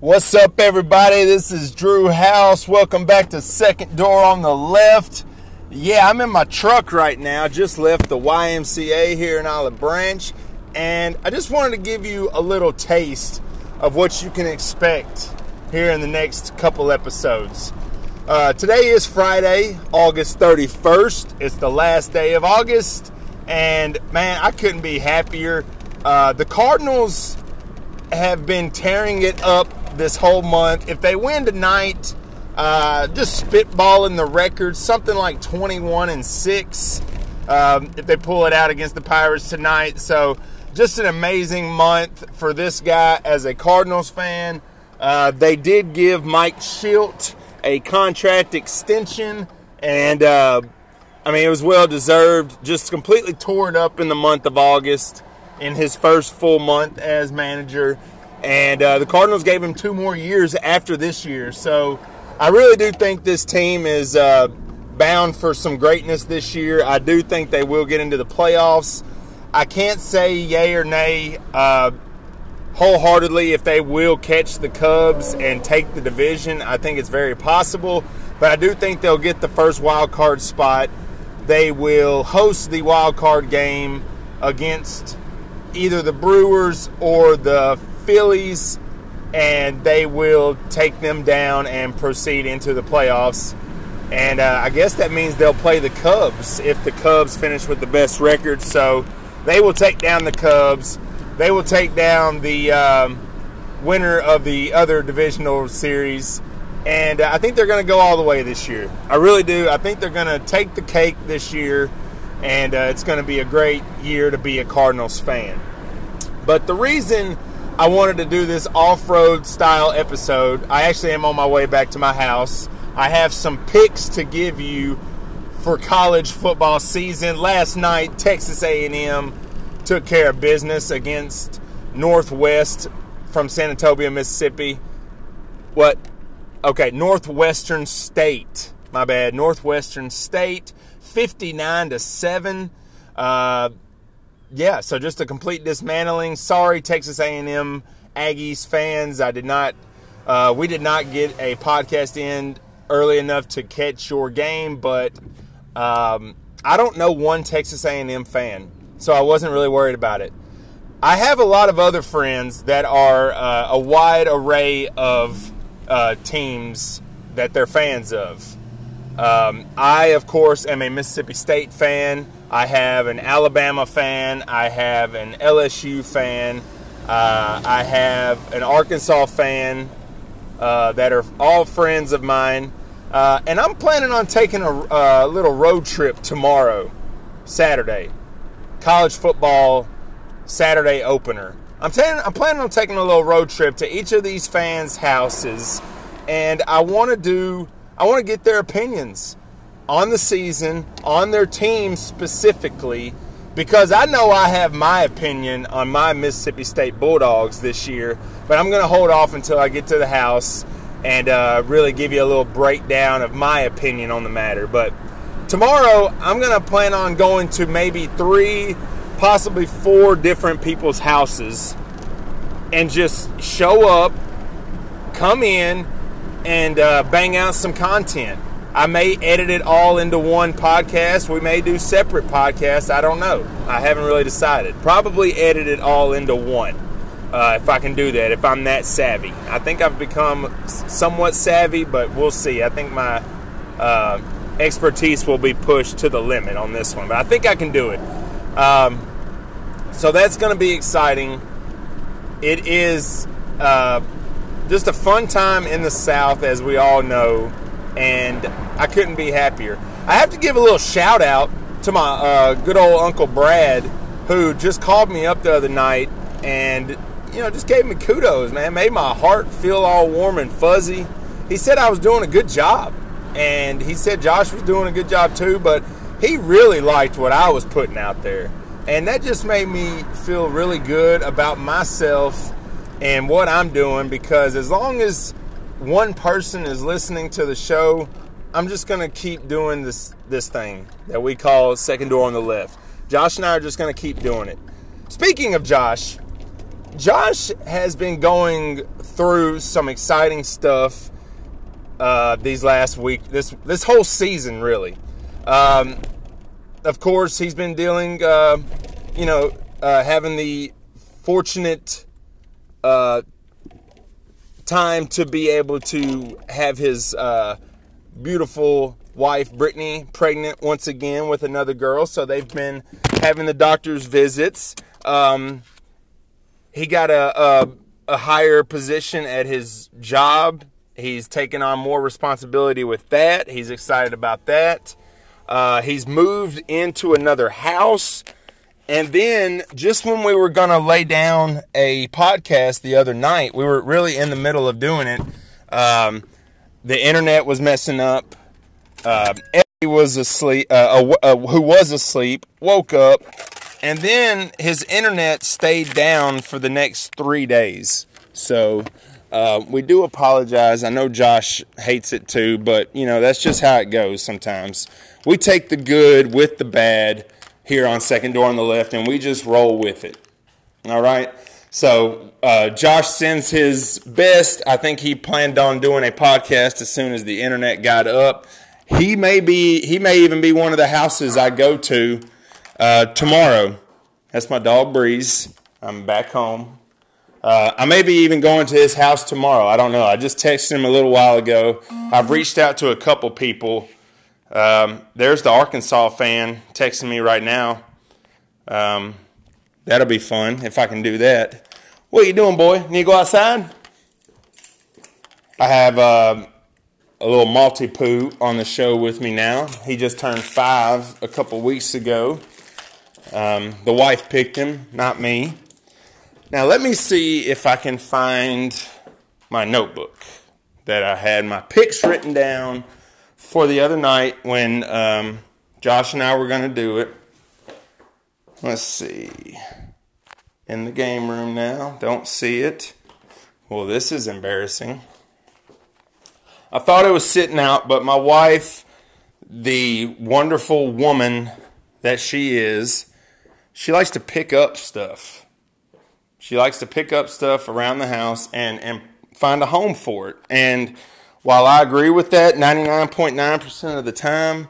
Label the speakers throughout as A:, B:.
A: What's up, everybody? This is Drew House. Welcome back to Second Door on the Left. Yeah, I'm in my truck right now. Just left the YMCA here in Olive Branch, and I just wanted to give you a little taste of what you can expect here in the next couple episodes. Uh, today is Friday, August 31st. It's the last day of August, and man, I couldn't be happier. Uh, the Cardinals have been tearing it up this whole month. If they win tonight, uh, just spitballing the record, something like 21 and 6 um, if they pull it out against the Pirates tonight. So, just an amazing month for this guy as a Cardinals fan. Uh, they did give Mike Shildt a contract extension, and uh, I mean, it was well deserved. Just completely tore it up in the month of August in his first full month as manager. And uh, the Cardinals gave him two more years after this year. So I really do think this team is uh, bound for some greatness this year. I do think they will get into the playoffs. I can't say yay or nay uh, wholeheartedly if they will catch the Cubs and take the division. I think it's very possible. But I do think they'll get the first wild card spot. They will host the wild card game against either the Brewers or the Phillies, and they will take them down and proceed into the playoffs. And uh, I guess that means they'll play the Cubs if the Cubs finish with the best record. So they will take down the Cubs. They will take down the um, winner of the other divisional series. And uh, I think they're going to go all the way this year. I really do. I think they're going to take the cake this year. And uh, it's going to be a great year to be a Cardinals fan. But the reason I wanted to do this off road style episode. I actually am on my way back to my house. I have some picks to give you for college football season. Last night, Texas A&M took care of business against Northwest from Senatobia, Mississippi. What? Okay, Northwestern State. My bad. Northwestern State, 59 to 7. Uh, yeah, so just a complete dismantling. Sorry, Texas A&M Aggies fans. I did not. Uh, we did not get a podcast in early enough to catch your game, but um, I don't know one Texas A&M fan, so I wasn't really worried about it. I have a lot of other friends that are uh, a wide array of uh, teams that they're fans of. Um, I, of course, am a Mississippi State fan. I have an Alabama fan. I have an LSU fan. Uh, I have an Arkansas fan uh, that are all friends of mine. Uh, and I'm planning on taking a, a, little road trip tomorrow, Saturday. College football Saturday opener. I'm, t- I'm planning on taking a little road trip to each of these fans' houses, and I want to do, I want to get their opinions on the season, on their team specifically, because I know I have my opinion on my Mississippi State Bulldogs this year, but I'm going to hold off until I get to the house and uh, really give you a little breakdown of my opinion on the matter. But tomorrow, I'm going to plan on going to maybe three, possibly four different people's houses and just show up, come in, and uh, bang out some content. I may edit it all into one podcast. We may do separate podcasts. I don't know. I haven't really decided. Probably edit it all into one uh, if I can do that, if I'm that savvy. I think I've become somewhat savvy, but we'll see. I think my uh, expertise will be pushed to the limit on this one, but I think I can do it. Um, so that's going to be exciting. It is uh, just a fun time in the South, as we all know and I couldn't be happier. I have to give a little shout out to my uh, good old Uncle Brad, who just called me up the other night and, you know, just gave me kudos, man. Made my heart feel all warm and fuzzy. He said I was doing a good job, and he said Josh was doing a good job too, but he really liked what I was putting out there. And that just made me feel really good about myself and what I'm doing because as long as one person is listening to the show, I'm just gonna keep doing this this thing that we call second door on the left. Josh and I are just gonna keep doing it. Speaking of Josh, Josh has been going through some exciting stuff uh, these last week, this this whole season, really. Um, of course, he's been dealing, uh, you know, uh, having the fortunate uh, time to be able to have his uh, beautiful wife, Brittany, pregnant once again with another girl. So they've been having the doctor's visits. Um, he got a, a, a higher position at his job. He's taken on more responsibility with that. He's excited about that. Uh, he's moved into another house. And then, just when we were going to lay down a podcast the other night, we were really in the middle of doing it. Um, the internet was messing up. Uh, Eddie was asleep, uh, uh, who was asleep, woke up, and then his internet stayed down for the next three days. So uh, we do apologize. I know Josh hates it too, but you know that's just how it goes sometimes. We take the good with the bad here on Second Door on the Left, and we just roll with it. All right. So uh, Josh sends his best. I think he planned on doing a podcast as soon as the internet got up. He may be. He may even be one of the houses I go to uh, tomorrow. That's my dog Breeze. I'm back home. Uh, I may be even going to his house tomorrow. I don't know. I just texted him a little while ago. I've reached out to a couple people um, there's the Arkansas fan texting me right now. Um, that'll be fun if I can do that. What are you doing, boy? Need to go outside? I have uh, a little Maltipoo on the show with me now. He just turned five a couple weeks ago. Um, the wife picked him, not me. Now let me see if I can find my notebook that I had my picks written down for the other night when um, Josh and I were going to do it. Let's see. In the game room now. Don't see it. Well, this is embarrassing. I thought it was sitting out, but my wife, the wonderful woman that she is, she likes to pick up stuff. She likes to pick up stuff around the house and, and find a home for it. And while I agree with that 99.9% of the time,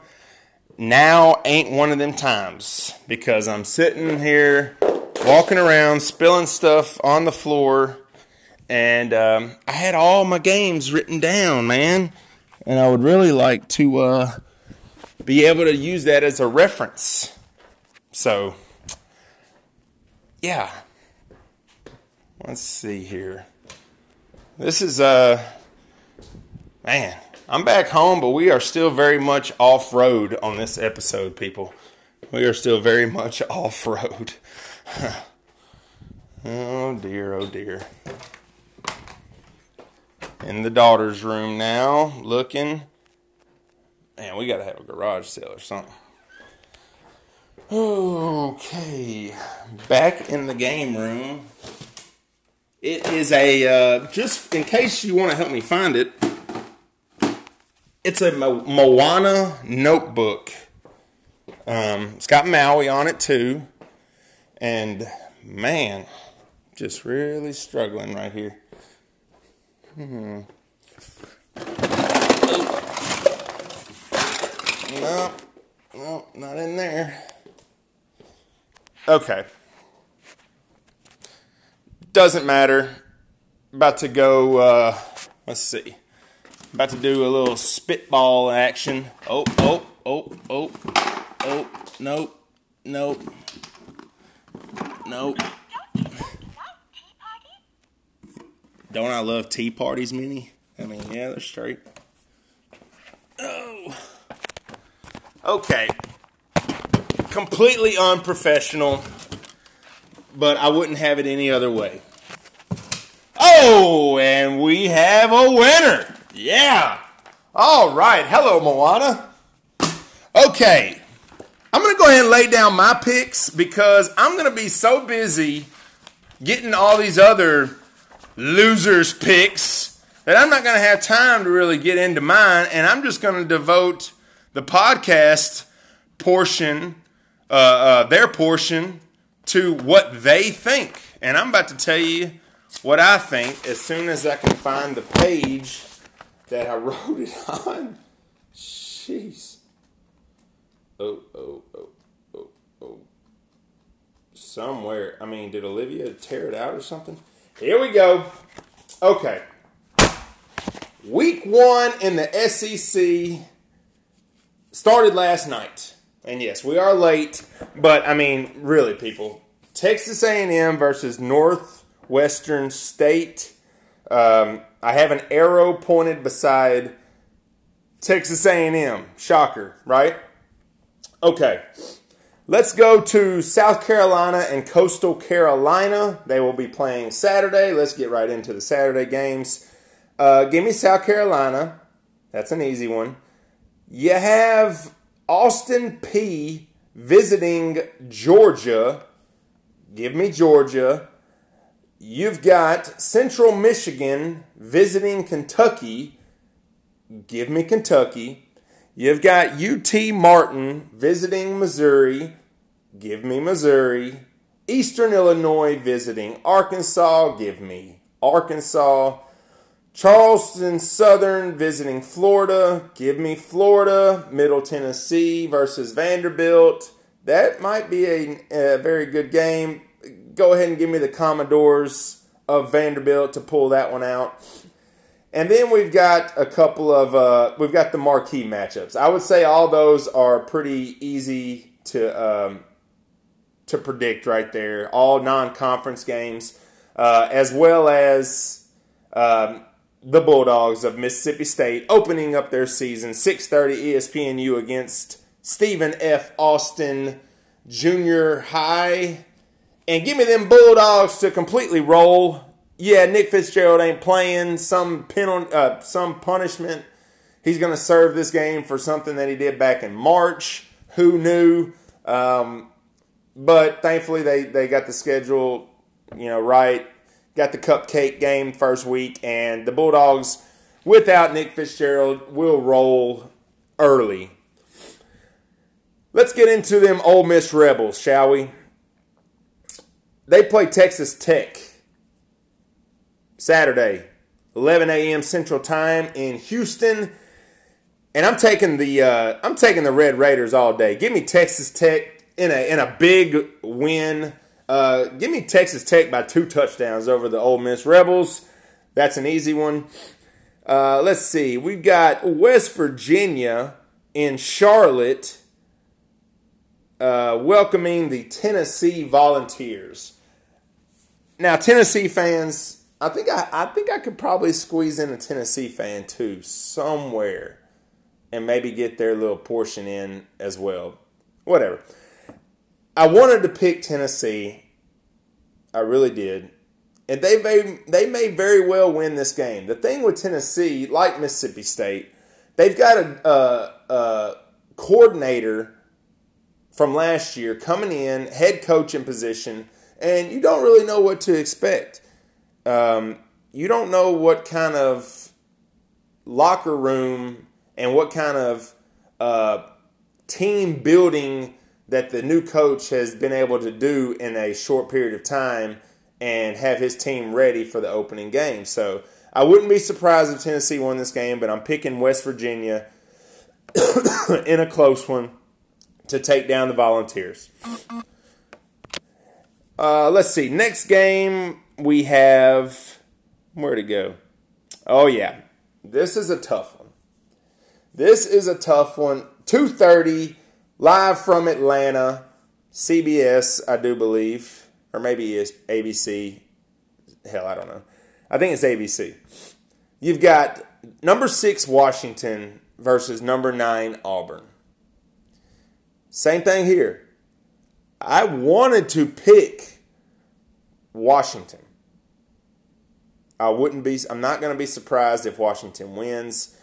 A: now ain't one of them times because I'm sitting here walking around, spilling stuff on the floor, and um, I had all my games written down, man. And I would really like to uh, be able to use that as a reference. So, yeah. Let's see here. This is uh Man, I'm back home, but we are still very much off road on this episode, people. We are still very much off road. oh dear, oh dear. In the daughter's room now, looking. Man, we gotta have a garage sale or something. Okay, back in the game room. It is a, uh, just in case you want to help me find it, it's a Mo- Moana notebook. Um, it's got Maui on it too, and man, just really struggling right here. Hmm. No, no, not in there. Okay. Doesn't matter. About to go, uh, let's see. About to do a little spitball action. Oh, oh, oh, oh, oh, nope, nope, nope. Don't I love tea parties, Minnie? I mean, yeah, they're straight. Oh. Okay. Completely unprofessional, but I wouldn't have it any other way. Oh, and we have a winner. Yeah. All right. Hello, Moana. Okay. I'm going to go ahead and lay down my picks because I'm going to be so busy getting all these other losers' picks that I'm not going to have time to really get into mine. And I'm just going to devote the podcast portion, uh, uh, their portion, to what they think. And I'm about to tell you what I think as soon as I can find the page that I wrote it on. Jeez. Oh, oh, oh, oh, oh. Somewhere. I mean, did Olivia tear it out or something? Here we go. Okay. Week one in the SEC started last night. And yes, we are late, but I mean, really, people. Texas A&M versus Northwestern State. Um, I have an arrow pointed beside Texas A&M. Shocker, right? Okay. Let's go to South Carolina and Coastal Carolina. They will be playing Saturday. Let's get right into the Saturday games. Uh, give me South Carolina. That's an easy one. You have Austin Peay visiting Georgia. Give me Georgia. You've got Central Michigan visiting Kentucky. Give me Kentucky. You've got UT Martin visiting Missouri. Give me Missouri. Eastern Illinois visiting Arkansas. Give me Arkansas. Charleston Southern visiting Florida. Give me Florida. Middle Tennessee versus Vanderbilt. That might be a, a, very good game. Go ahead and give me the Commodores of Vanderbilt to pull that one out. And then we've got a couple of uh, we've got the marquee matchups. I would say all those are pretty easy to um, to predict right there. All non-conference games, uh, as well as um, the Bulldogs of Mississippi State opening up their season 6:30 ESPNU against Stephen F. Austin Junior High. And give me them Bulldogs to completely roll. Yeah, Nick Fitzgerald ain't playing. Some penalty, uh, some punishment. He's going to serve this game for something that he did back in March. Who knew? Um, but thankfully, they, they got the schedule, you know, right got the cupcake game first week, and the Bulldogs, without Nick Fitzgerald, will roll early. Let's get into them Ole Miss Rebels, shall we? They play Texas Tech Saturday, 11 a.m. Central Time in Houston, and I'm taking the uh, I'm taking the Red Raiders all day. Give me Texas Tech in a in a big win. Uh, give me Texas Tech by two touchdowns over the Ole Miss Rebels. That's an easy one. Uh, let's see. We've got West Virginia in Charlotte uh, welcoming the Tennessee Volunteers. Now, Tennessee fans, I think I, I think I could probably squeeze in a Tennessee fan too somewhere, and maybe get their little portion in as well. Whatever. I wanted to pick Tennessee. I really did. And they may, they may very well win this game. The thing with Tennessee, like Mississippi State, they've got a, a, a coordinator from last year coming in, head coach in position, and you don't really know what to expect. Um, you don't know what kind of locker room and what kind of uh, team building that the new coach has been able to do in a short period of time and have his team ready for the opening game. So I wouldn't be surprised if Tennessee won this game, but I'm picking West Virginia in a close one to take down the Volunteers. Uh, let's see. Next game we have where to go? Oh yeah, this is a tough one. This is a tough one. Two thirty live from Atlanta, CBS, I do believe, or maybe it's ABC. Hell, I don't know. I think it's ABC. You've got number six Washington versus number nine Auburn. Same thing here. I wanted to pick Washington. I wouldn't be I'm not going to be surprised if Washington wins,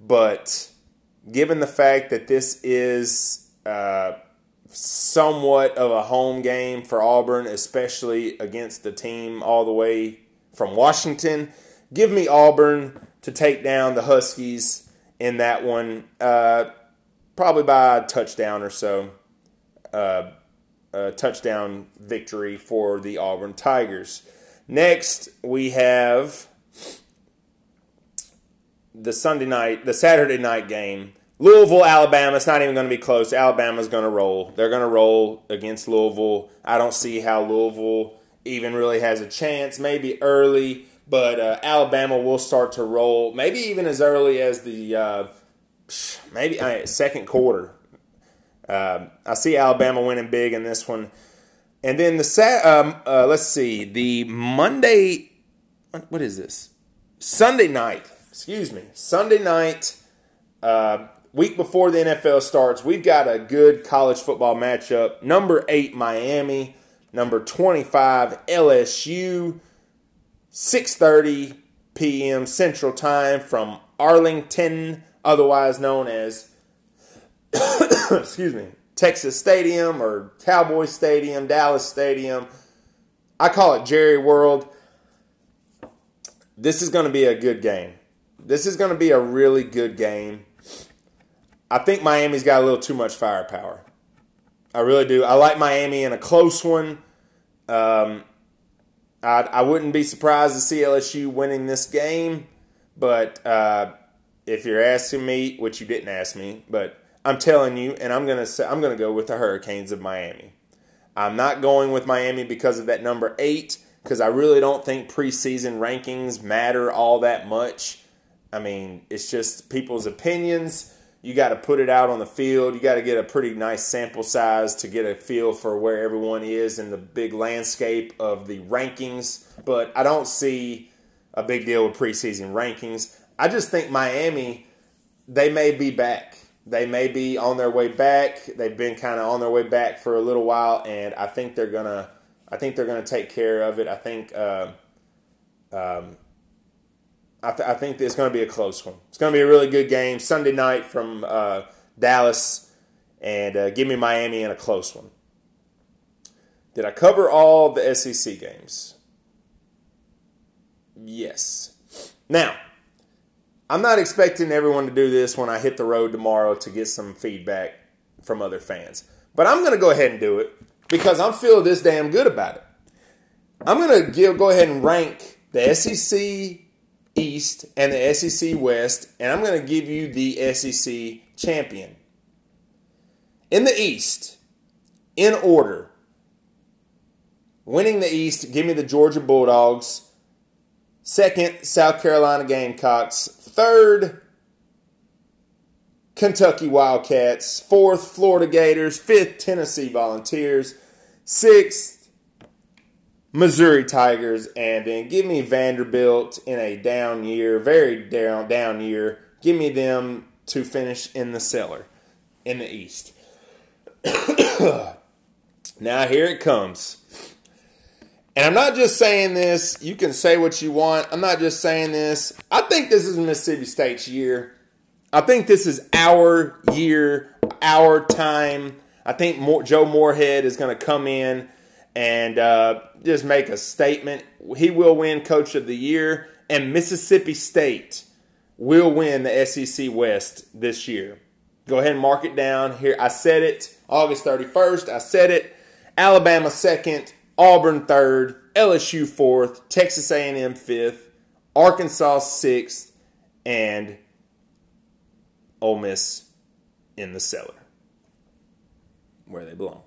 A: but given the fact that this is uh, somewhat of a home game for Auburn, especially against the team all the way from Washington. Give me Auburn to take down the Huskies in that one, uh, probably by a touchdown or so. Uh, uh, touchdown victory for the Auburn Tigers. Next, we have the Sunday night, the Saturday night game. Louisville, Alabama. It's not even going to be close. Alabama's going to roll. They're going to roll against Louisville. I don't see how Louisville even really has a chance. Maybe early, but uh, Alabama will start to roll. Maybe even as early as the uh, maybe uh, second quarter. Uh, I see Alabama winning big in this one. And then the sat. Um, uh, let's see the Monday. What is this? Sunday night. Excuse me. Sunday night. Uh, week before the NFL starts, we've got a good college football matchup. Number eight Miami. Number twenty-five LSU. Six thirty p.m. Central Time from Arlington, otherwise known as excuse me Texas Stadium or Cowboy Stadium, Dallas Stadium. I call it Jerry World. This is going to be a good game. This is going to be a really good game. I think Miami's got a little too much firepower. I really do. I like Miami in a close one. Um, I, I wouldn't be surprised to see LSU winning this game, but uh, if you're asking me, which you didn't ask me, but I'm telling you, and I'm gonna say I'm gonna go with the Hurricanes of Miami. I'm not going with Miami because of that number eight, because I really don't think preseason rankings matter all that much. I mean, it's just people's opinions. You got to put it out on the field. You got to get a pretty nice sample size to get a feel for where everyone is in the big landscape of the rankings. But I don't see a big deal with preseason rankings. I just think Miami, they may be back. They may be on their way back. They've been kind of on their way back for a little while, and I think they're gonna. I think they're gonna take care of it. I think. Uh, um, I, th- I, think it's going to be a close one. It's going to be a really good game Sunday night from uh, Dallas, and uh, give me Miami in a close one. Did I cover all the SEC games? Yes. Now, I'm not expecting everyone to do this when I hit the road tomorrow to get some feedback from other fans. But I'm going to go ahead and do it because I'm feeling this damn good about it. I'm going to go ahead and rank the SEC East and the SEC West, and I'm going to give you the SEC champion. In the East, in order, winning the East, give me the Georgia Bulldogs. Second, South Carolina Gamecocks. Third, Kentucky Wildcats. Fourth, Florida Gators. Fifth, Tennessee Volunteers. Sixth, Missouri Tigers. And then give me Vanderbilt in a down year, very down, down year. Give me them to finish in the cellar in the East. now, here it comes. And I'm not just saying this, you can say what you want. I'm not just saying this. I think this is Mississippi State's year. I think this is our year, our time. I think Joe Moorhead is going to come in and uh, just make a statement. He will win Coach of the Year, and Mississippi State will win the SEC West this year. Go ahead and mark it down here. I said it August 31st. I said it. Alabama second, Auburn third, LSU fourth, Texas A&M fifth, Arkansas sixth, and Ole Miss in the cellar, where they belong.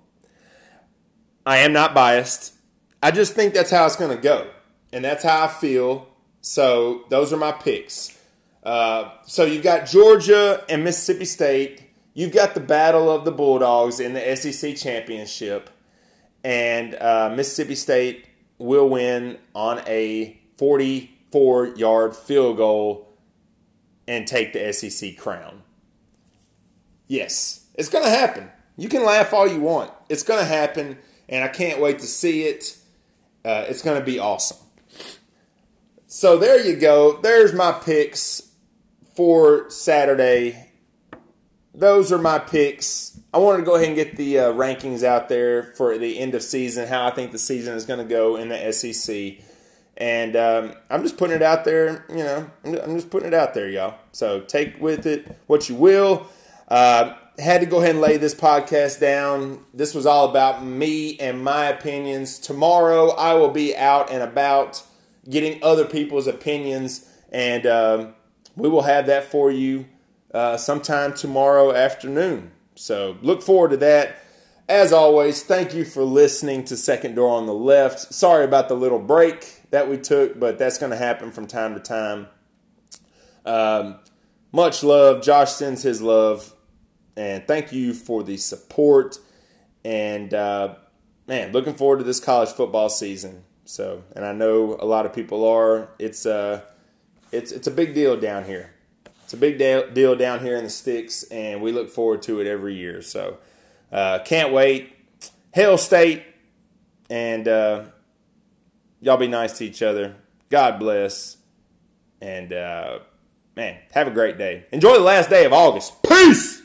A: I am not biased. I just think that's how it's going to go, and that's how I feel. So those are my picks. Uh, so you've got Georgia and Mississippi State. You've got the battle of the Bulldogs in the SEC championship and uh, Mississippi State will win on a 44 yard field goal and take the SEC crown. Yes, it's going to happen. You can laugh all you want. It's going to happen, and I can't wait to see it. Uh, it's going to be awesome. So there you go. There's my picks for Saturday. Those are my picks I wanted to go ahead and get the uh, rankings out there for the end of season, how I think the season is going to go in the SEC. And um, I'm just putting it out there, you know, I'm just putting it out there, y'all. So take with it what you will. Uh, had to go ahead and lay this podcast down. This was all about me and my opinions. Tomorrow, I will be out and about getting other people's opinions, and um, we will have that for you uh, sometime tomorrow afternoon. So look forward to that. As always, thank you for listening to Second Door on the Left. Sorry about the little break that we took, but that's going to happen from time to time. Um, much love. Josh sends his love. And thank you for the support. And uh, man, looking forward to this college football season. So, and I know a lot of people are. It's uh, it's it's a big deal down here. It's a big deal down here in the sticks, and we look forward to it every year. So, uh, can't wait. Hail State, and uh, y'all be nice to each other. God bless, and uh, man, have a great day. Enjoy the last day of August. Peace.